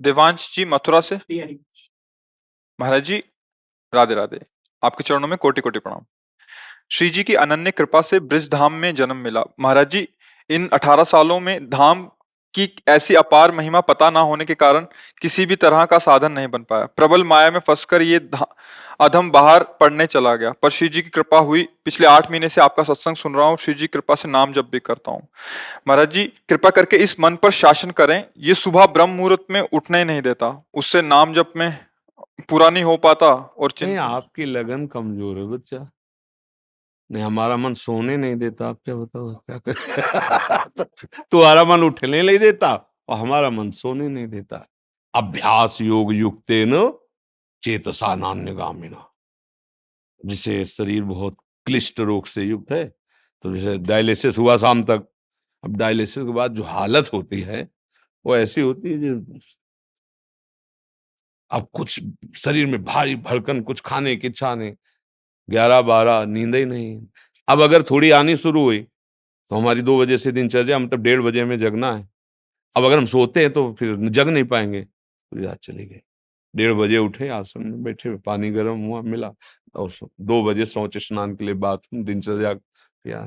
देवांश जी मथुरा से? महाराज जी राधे राधे। आपके चरणों में कोटि कोटि प्रणाम। श्री जी की अनन्य कृपा से ब्रिज धाम में जन्म मिला। महाराज जी इन 18 सालों में धाम की ऐसी अपार महिमा पता ना होने के कारण किसी भी तरह का साधन नहीं बन पाया। प्रबल माया में फंसकर ये अधम बाहर पढ़ने चला गया। पर श्री जी की कृपा हुई। पिछले आठ महीने से आपका सत्संग सुन रहा हूँ। श्री जी कृपा से नाम जब भी करता हूँ। महाराज जी, कृपा करके इस मन पर शासन करें। ये सुबह ब्रह्म मुहूर्त में उठने नहीं देता। उससे नाम जप में पूरा नहीं हो पाता और आपकी लगन कमज़ोर है बच्चा। नहीं, हमारा मन सोने नहीं देता। आप क्या बताओ क्या तुम्हारा मन उठने नहीं देता और हमारा मन सोने नहीं देता। अभ्यास योग युक्त न चेतसा नान्यगामिना जिसे शरीर बहुत क्लिष्ट रोग से युक्त है तो जैसे डायलिसिस हुआ शाम तक, अब डायलिसिस के बाद जो हालत होती है, वो ऐसी होती है जो अब कुछ शरीर में भारी भड़कन, कुछ खाने की इच्छा नहीं ग्यारह बारह नींद ही नहीं। अब अगर थोड़ी आनी शुरू हुई तो हमारी दो बजे से दिनचर्या मतलब डेढ़ बजे में जगना है। अब अगर हम सोते हैं तो फिर जग नहीं पाएँगे। पूरी रात चली गई। डेढ़ बजे उठे आसन में बैठे, पानी गर्म हुआ, मिला और दो बजे शौच स्नान के लिए बाथरूम दिनचर्या किया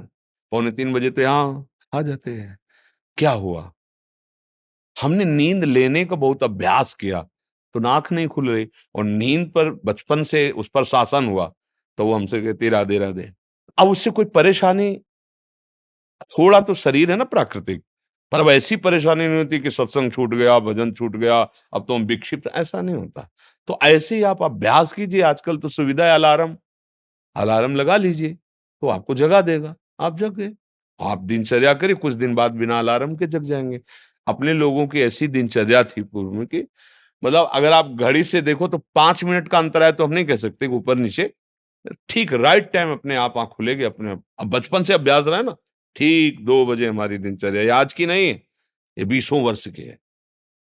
पौने तीन बजे तो यहाँ आ जाते हैं। क्या हुआ? हमने नींद लेने का बहुत अभ्यास किया तो नाक नहीं खुल रही और नींद पर, बचपन से उस पर शासन हुआ। तो वो हमसे कहती राधे राधे। अब उससे कोई परेशानी, थोड़ा तो शरीर है ना प्राकृतिक, पर अब ऐसी परेशानी नहीं होती कि सत्संग छूट गया, भजन छूट गया, अब तो हम विक्षिप्त, ऐसा नहीं होता। तो ऐसे ही आप अभ्यास कीजिए, आजकल तो सुविधा है अलार्म। अलार्म लगा लीजिए तो आपको जगा देगा, आप जग। गए आप दिनचर्या करिए, कुछ दिन बाद बिना अलार्म के जग जाएँगे। अपने लोगों की ऐसी दिनचर्या थी पूर्व में कि मतलब अगर आप घड़ी से देखो तो पाँच मिनट का अंतर है तो हम नहीं कह सकते ऊपर नीचे ठीक राइट टाइम अपने आप आँख खुलेगी, अपने अब बचपन से अभ्यास रहा है ना, ठीक दो बजे हमारी दिनचर्या आज की नहीं है, ये बीसों वर्ष की है।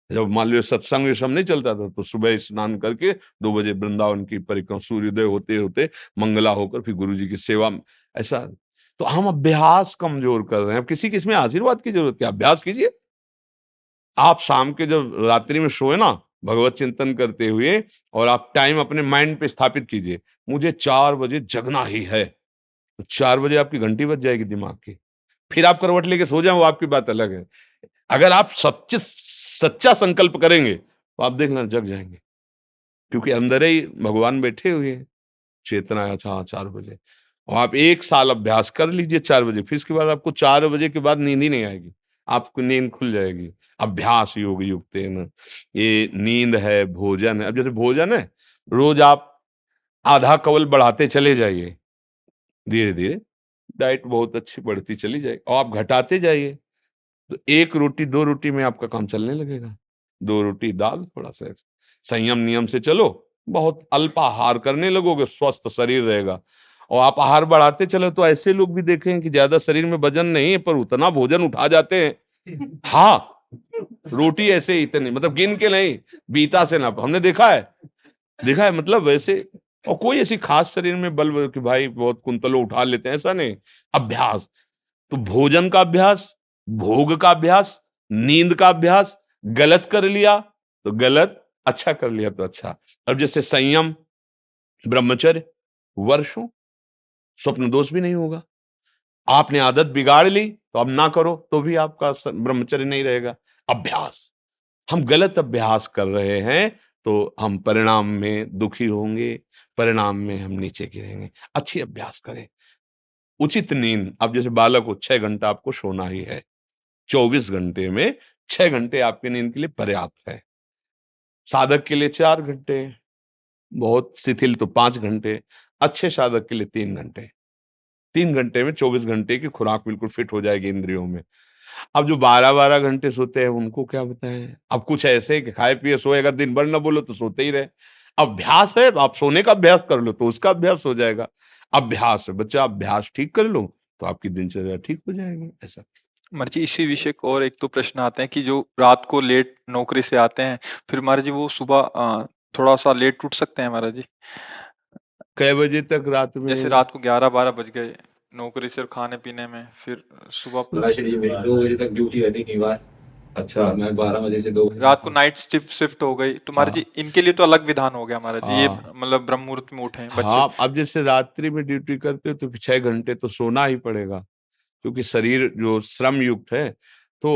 जब मान लो सत्संग ये सब नहीं चलता था तो सुबह स्नान करके दो बजे वृंदावन की परिक्रमा, सूर्योदय होते होते मंगला होकर फिर गुरु जी की सेवा में, ऐसा। तो हम अभ्यास कमज़ोर कर रहे हैं। किसी किसमें आशीर्वाद की ज़रूरत क्या? अभ्यास कीजिए। आप शाम के जब रात्रि में सोए ना भगवत चिंतन करते हुए और आप टाइम अपने माइंड पे स्थापित कीजिए। मुझे चार बजे जगना ही है। तो चार बजे आपकी घंटी बज जाएगी दिमाग की। फिर आप करवट लेके सो जाए वो आपकी बात अलग है। अगर आप सच्चे, सच्चा संकल्प करेंगे तो आप देखना जग जाएँगे। क्योंकि अंदर ही भगवान बैठे हुए हैं। चेतना है अच्छा हाँ चार बजे। और आप एक साल अभ्यास कर लीजिए चार बजे। फिर इसके बाद आपको चार बजे के बाद नींद ही नहीं आएगी। आपको नींद खुल जाएगी। अभ्यास योग युक्त ये नींद है, भोजन है। अब जैसे भोजन है, रोज आप आधा कवल बढ़ाते चले जाइए। धीरे धीरे डाइट बहुत अच्छी बढ़ती चली जाएगी और आप घटाते जाइए। तो एक रोटी, दो रोटी में आपका काम चलने लगेगा। दो रोटी, दाल थोड़ा सा संयम नियम से चलो। बहुत अल्पाहार करने लगोगे, स्वस्थ शरीर रहेगा। और आप आहार बढ़ाते चलो तो ऐसे लोग भी देखें कि ज़्यादा शरीर में वज़न नहीं है, पर उतना भोजन उठा जाते हैं। हाँ रोटी ऐसे इतनी मतलब गिन के नहीं, बीता से ना, हमने देखा है देखा है मतलब वैसे, और कोई ऐसी खास शरीर में बल कि भाई बहुत कुंतलों उठा लेते हैं, ऐसा नहीं, अभ्यास तो भोजन का अभ्यास, भोग का अभ्यास, नींद का अभ्यास, गलत कर लिया तो गलत अच्छा कर लिया तो अच्छा अब जैसे संयम, ब्रह्मचर्य, वर्षों स्वप्न दोष भी नहीं होगा आपने आदत बिगाड़ ली तो अब ना करो तो भी आपका ब्रह्मचर्य नहीं रहेगा। अभ्यास। हम गलत अभ्यास कर रहे हैं तो हम परिणाम में दुखी होंगे, परिणाम में हम नीचे गिरेंगे। अच्छी अभ्यास करें। उचित नींद, अब जैसे बालक को छह घंटा आपको सोना ही है, चौबीस घंटे में छह घंटे आपकी नींद के लिए पर्याप्त है। साधक के लिए चार घंटे, बहुत शिथिल तो पाँच घंटे, अच्छे साधक के लिए तीन घंटे। तीन घंटे में चौबीस घंटे की खुराक बिल्कुल फिट हो जाएगी इंद्रियों में। अब जो बारह बारह घंटे सोते हैं, उनको क्या बताएँ? अब कुछ ऐसे कि खाए, पिए, सोए, अगर दिन भर ना बोलो तो सोते ही रहे। अभ्यास है, आप सोने का अभ्यास कर लो तो उसका अभ्यास हो जाएगा। अभ्यास है, बच्चा, अभ्यास ठीक कर लो तो आपकी दिनचर्या ठीक हो जाएगी, ऐसा। महाराज जी इसी विषय को और एक तो प्रश्न आते हैं कि जो रात को लेट नौकरी से आते हैं, फिर महाराज वो सुबह थोड़ा सा लेट उठ सकते हैं महाराज जी? कै बजे तक रात में जैसे रात को ग्यारह बारह बज गए नौकरी से और खाने पीने में फिर सुबह मेरी दो बजे तक ड्यूटी रहती कई बार अच्छा मैं बारह बजे से दो रात को नाइट शिफ्ट शिफ्ट हो गई तो महाराज हाँ। जी इनके लिए तो अलग विधान हो गया महाराज जी ये हाँ। मतलब ब्रह्म मुहूर्त में उठे बच्चे हाँ अब जैसे रात्रि में ड्यूटी करते हो तो छह घंटे तो सोना ही पड़ेगा क्योंकि शरीर जो श्रम युक्त है तो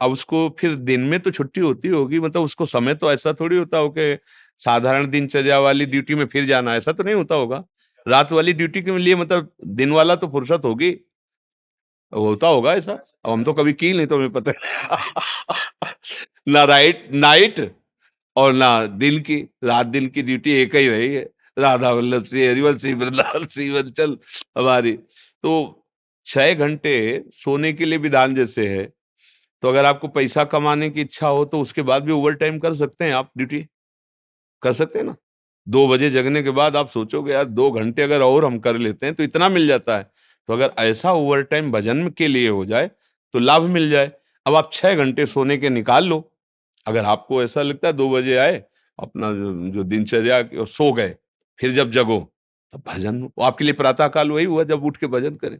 अब उसको फिर दिन में तो छुट्टी होती होगी मतलब उसको समय तो ऐसा थोड़ी होता हो कि साधारण दिनचर्या वाली ड्यूटी में फिर जाना, ऐसा तो नहीं होता होगा। रात वाली ड्यूटी के लिए मतलब दिन वाला तो फुर्सत होगी। होता होगा ऐसा। अब हम तो कभी की नहीं तो हमें पता ना राइट, नाइट और ना दिन की, रात दिन की ड्यूटी एक ही रही है। राधा वल्लभ सिंह हरिवल सिंह, वृंदावन सिंह, वंचल हमारी। तो छह घंटे सोने के लिए विधान जैसे है तो अगर आपको पैसा कमाने की इच्छा हो तो उसके बाद भी ओवर टाइम कर सकते हैं आप ड्यूटी। कर सकते हैं ना? दो बजे जगने के बाद आप सोचोगे यार दो घंटे अगर और हम कर लेते हैं तो इतना मिल जाता है। तो अगर ऐसा ओवर टाइम भजन के लिए हो जाए तो लाभ मिल जाए। अब आप छह घंटे सोने के निकाल लो। अगर आपको ऐसा लगता है दो बजे आए अपना जो, जो दिनचर्या सो गए फिर जब जगो तो भजन आपके लिए प्रातःकाल वही हुआ जब उठ के भजन करें।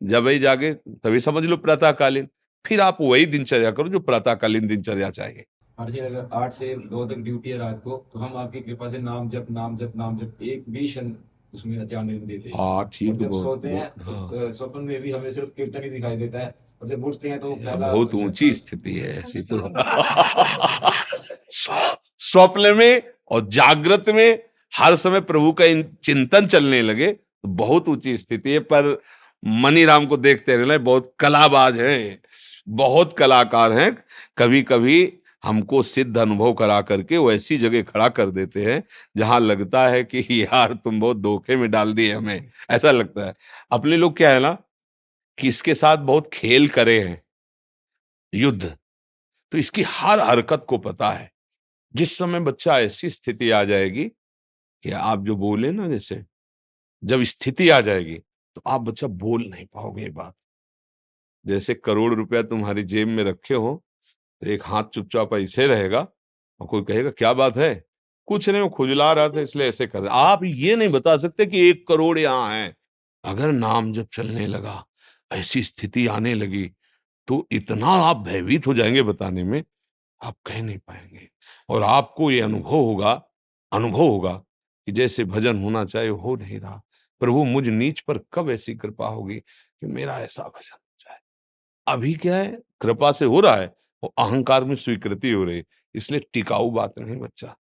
जब वही जागे तभी समझ लो प्रातःकालीन। फिर आप वही दिनचर्या करो जो प्रातःकालीन दिनचर्या चाहिए। हर जी अगर आठ से दो तक ड्यूटी है रात को तो हम आपकी कृपा से नाम जप नाम जप नाम जप एक भी क्षण उसमें ध्यान नहीं देते हाँ ठीक जब सोते हैं बहुत- हाँ। स्वप्न में भी हमें सिर्फ़ कीर्तन ही दिखाई देता है और जब उठते हैं तो बहुत ऊँची स्थिति है ऐसी तो स्वप्न में और जागृत में हर समय प्रभु का इन- चिंतन चलने लगे तो बहुत ऊँची स्थिति है पर मनीराम को देखते रहना बहुत कलाबाज है बहुत कलाकार हैं कभी कभी हमको सिद्ध अनुभव करा करके वो ऐसी जगह खड़ा कर देते हैं, जहाँ लगता है कि यार तुम बहुत धोखे में डाल दिए हमें। ऐसा लगता है। अपने लोग क्या है ना, कि इसके साथ बहुत खेल करे हैं। युद्ध। तो इसकी हर हरकत को पता है। जिस समय बच्चा ऐसी स्थिति आ जाएगी कि आप जो बोले ना जैसे, जब स्थिति आ जाएगी तो आप बच्चा बोल नहीं पाओगे बात। जैसे करोड़ रुपया तुम्हारी जेब में रखे हो एक हाथ चुपचाप ऐसे रहेगा और कोई कहेगा, क्या बात है? कुछ नहीं, वो खुजला रहा था, इसलिए ऐसे कर आप ये नहीं बता सकते कि एक करोड़ यहाँ है। अगर नाम जब चलने लगा, ऐसी स्थिति आने लगी तो इतना आप भयभीत हो जाएँगे बताने में, आप कह नहीं पाएँगे। और आपको ये अनुभव होगा अनुभव होगा कि जैसे भजन होना चाहिए, हो नहीं रहा प्रभु मुझ नीच पर कब ऐसी कृपा होगी कि मेरा ऐसा भजन हो जाए? अभी क्या है? कृपा से हो रहा है अहंकार में स्वीकृति हो रही, इसलिए टिकाऊ बात नहीं बच्चा।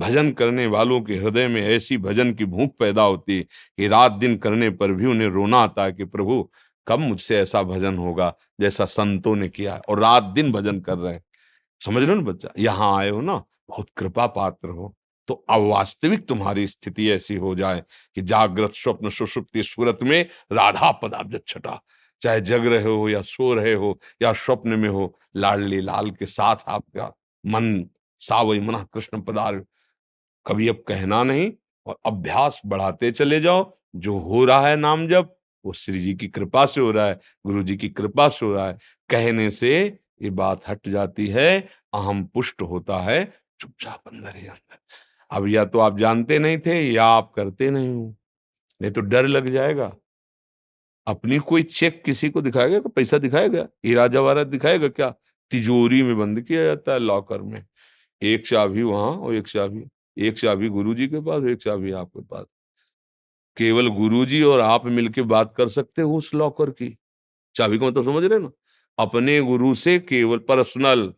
भजन करने वालों के हृदय में ऐसी भजन की भूख पैदा होती कि रात दिन करने पर भी उन्हें रोना आता है कि, प्रभु, कब मुझसे ऐसा भजन होगा जैसा संतों ने किया और रात दिन भजन कर रहे हैं? समझ हो ना बच्चा? यहाँ आए हो ना, बहुत कृपा पात्र हो। तो अवास्तविक तुम्हारी स्थिति ऐसी हो जाए कि जागृत स्वप्न सुषुप्ति सूरत में राधा पदाब्ज छटा। चाहे जग रहे हो या सो रहे हो या स्वप्न में हो, लाडली लाल के साथ आपका मन सावई मना कृष्ण पदार कभी अब कहना नहीं और अभ्यास बढ़ाते चले जाओ। जो हो रहा है नाम जब वो श्री जी की कृपा से हो रहा है, गुरु जी की कृपा से हो रहा है। कहने से ये बात हट जाती है, अहम पुष्ट होता है, चुपचाप अंदर ही अंदर। अब या तो आप जानते नहीं थे या आप करते नहीं हो। नहीं तो डर लग जाएगा। अपनी कोई चेक किसी को दिखाएगा क्या पैसा दिखाएगा हीरा जवाहरात दिखाएगा क्या? तिजोरी में बंद किया जाता है लॉकर में। एक चाबी वहाँ और एक चाबी एक चाबी गुरुजी के पास, एक चाबी आपके पास। केवल गुरुजी और आप मिलके बात कर सकते हो उस लॉकर की। चाबी को मतलब समझ रहे ना? अपने गुरु से केवल पर्सनल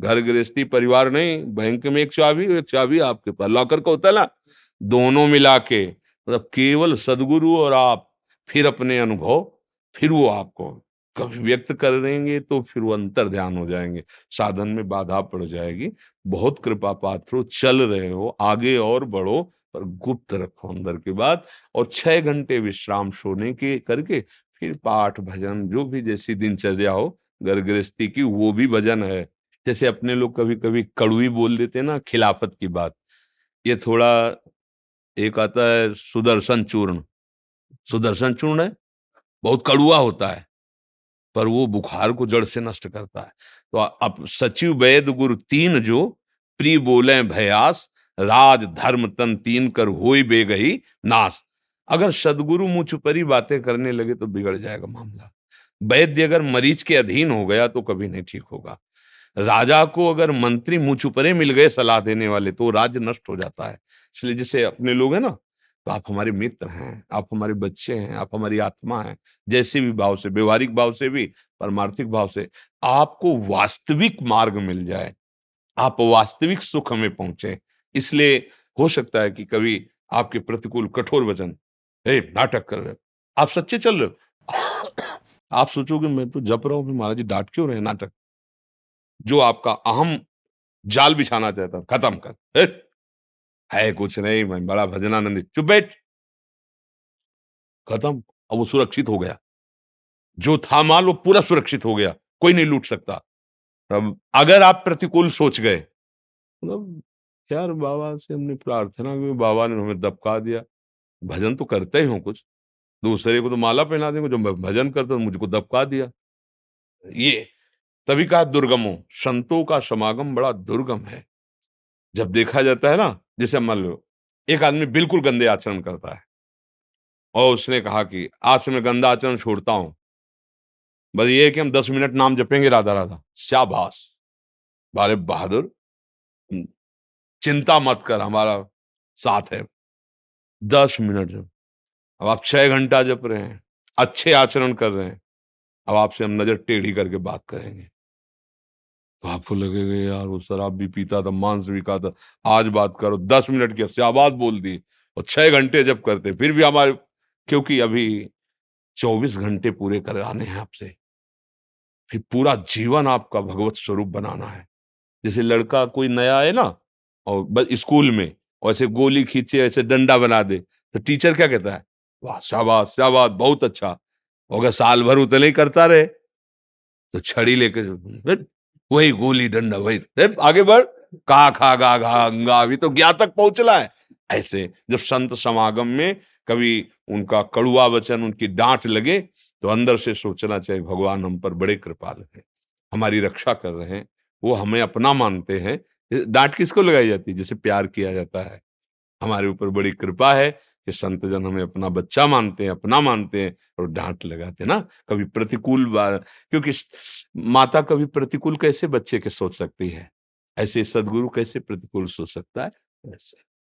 घर गृहस्थी परिवार नहीं, बैंक में एक चाबी और एक चाबी आपके पास। लॉकर का होता है ना? दोनों मिला के मतलब केवल सदगुरु और आप। फिर अपने अनुभव, फिर वो आपको कभी व्यक्त कर करेंगे तो फिर वो अंतर ध्यान हो जाएँगे। साधन में बाधा पड़ जाएगी। बहुत कृपा पात्र हो, चल रहे हो, आगे और बढ़ो, पर गुप्त रखो अंदर की बात और छह घंटे विश्राम सोने के करके फिर पाठ, भजन, जो भी जैसी दिनचर्या हो घर गृहस्थी की, वो भी भजन है। जैसे अपने लोग कभी कभी कड़ुई बोल देते ना, खिलाफत की बात। ये थोड़ा एक आता है सुदर्शन चूर्ण। सुदर्शन चूर्ण है, बहुत कड़ुआ होता है, पर वो बुखार को जड़ से नष्ट करता है। तो अब सचिव वैद गुरु तीन जो प्री बोले भयास, राज धर्म तन तीन कर होई बेगही नाश अगर सदगुरु मुझ पर ही बातें करने लगे तो बिगड़ जाएगा मामला। वैद्य अगर मरीज़ के अधीन हो गया तो कभी नहीं ठीक होगा। राजा को अगर मंत्री मुँह छुपरे मिल गए सलाह देने वाले तो राज्य नष्ट हो जाता है। इसलिए जैसे अपने लोग हैं ना तो आप हमारे मित्र हैं, आप हमारे बच्चे हैं, आप हमारी आत्मा हैं, जैसे भी भाव से, व्यवहारिक भाव से भी, परमार्थिक भाव से, आपको वास्तविक मार्ग मिल जाए, आप वास्तविक सुख में पहुँचे। इसलिए हो सकता है कि कभी आपके प्रतिकूल, कठोर वचन, हे, नाटक कर रहे हो। आप सच्चे चल रहे हो। आप सोचोगे, मैं तो जप रहा हूँ महाराज जी डांट क्यों रहे नाटक? जो आपका अहम जाल बिछाना चाहता खत्म कर। है, कुछ नहीं, मैं बड़ा भजनानंदी, चुप बैठ। खत्म, अब वो सुरक्षित हो गया। जो था माल, वो पूरा सुरक्षित हो गया, कोई नहीं लूट सकता। अब अगर आप प्रतिकूल सोच गए मतलब यार बाबा से हमने प्रार्थना की, बाबा ने हमें दबका दिया। भजन तो करते ही हो कुछ। दूसरे को तो माला पहना देंगे, जो भजन करता तो मुझको दबका दिया। ये, तभी कहा दुर्गम संतों का समागम बड़ा दुर्गम है। जब देखा जाता है ना, जैसे मान लो, एक आदमी बिल्कुल गंदे आचरण करता है और उसने कहा कि, आज से मैं गंदा आचरण छोड़ता हूँ। बस ये कि हम दस मिनट नाम जपेंगे राधा राधा शाबाश। बारे बहादुर चिंता मत कर, हमारा साथ है। दस मिनट जब, अब आप छह घंटा जप रहे हैं, अच्छे आचरण कर रहे हैं, अब आपसे हम नज़र टेढ़ी करके बात करेंगे। तो आपको लगेगा यार, वो शराब भी पीता था, मांस भी खाता आज बात करो, दस मिनट की आवाज़ बोल दी और छह घंटे जब करते, फिर भी हमारे क्योंकि अभी चौबीस घंटे पूरे कराने हैं आपसे। फिर पूरा जीवन आपका भगवत स्वरूप बनाना है। जैसे लड़का कोई नया है ना, और बस स्कूल में, और ऐसे गोली खींचे, ऐसे डंडा बना दे तो टीचर क्या कहता है? वाह, शाबाश शाबाश, बहुत अच्छा। अगर साल भर उतने ही करता रहे तो छड़ी लेके वही गोली डंडा, वही आगे बढ़। का खा, गा घा अंगा अभी तो ज्ञा तक पहुंचला है। ऐसे जब संत समागम में कभी उनका कड़ुआ वचन, उनकी डांट लगे तो अंदर से सोचना चाहिए, भगवान हम पर बड़े कृपाल हैं, हमारी रक्षा कर रहे हैं, वो हमें अपना मानते हैं। डांट किसको लगाई जाती? है जिसे प्यार किया जाता है। हमारे ऊपर बड़ी कृपा है कि संतजन हमें अपना बच्चा मानते हैं, अपना मानते हैं और डांट लगाते हैं ना, कभी प्रतिकूल क्योंकि माता कभी प्रतिकूल कैसे बच्चे के सोच सकती है? ऐसे सदगुरु कैसे प्रतिकूल सोच सकता है? ऐसे।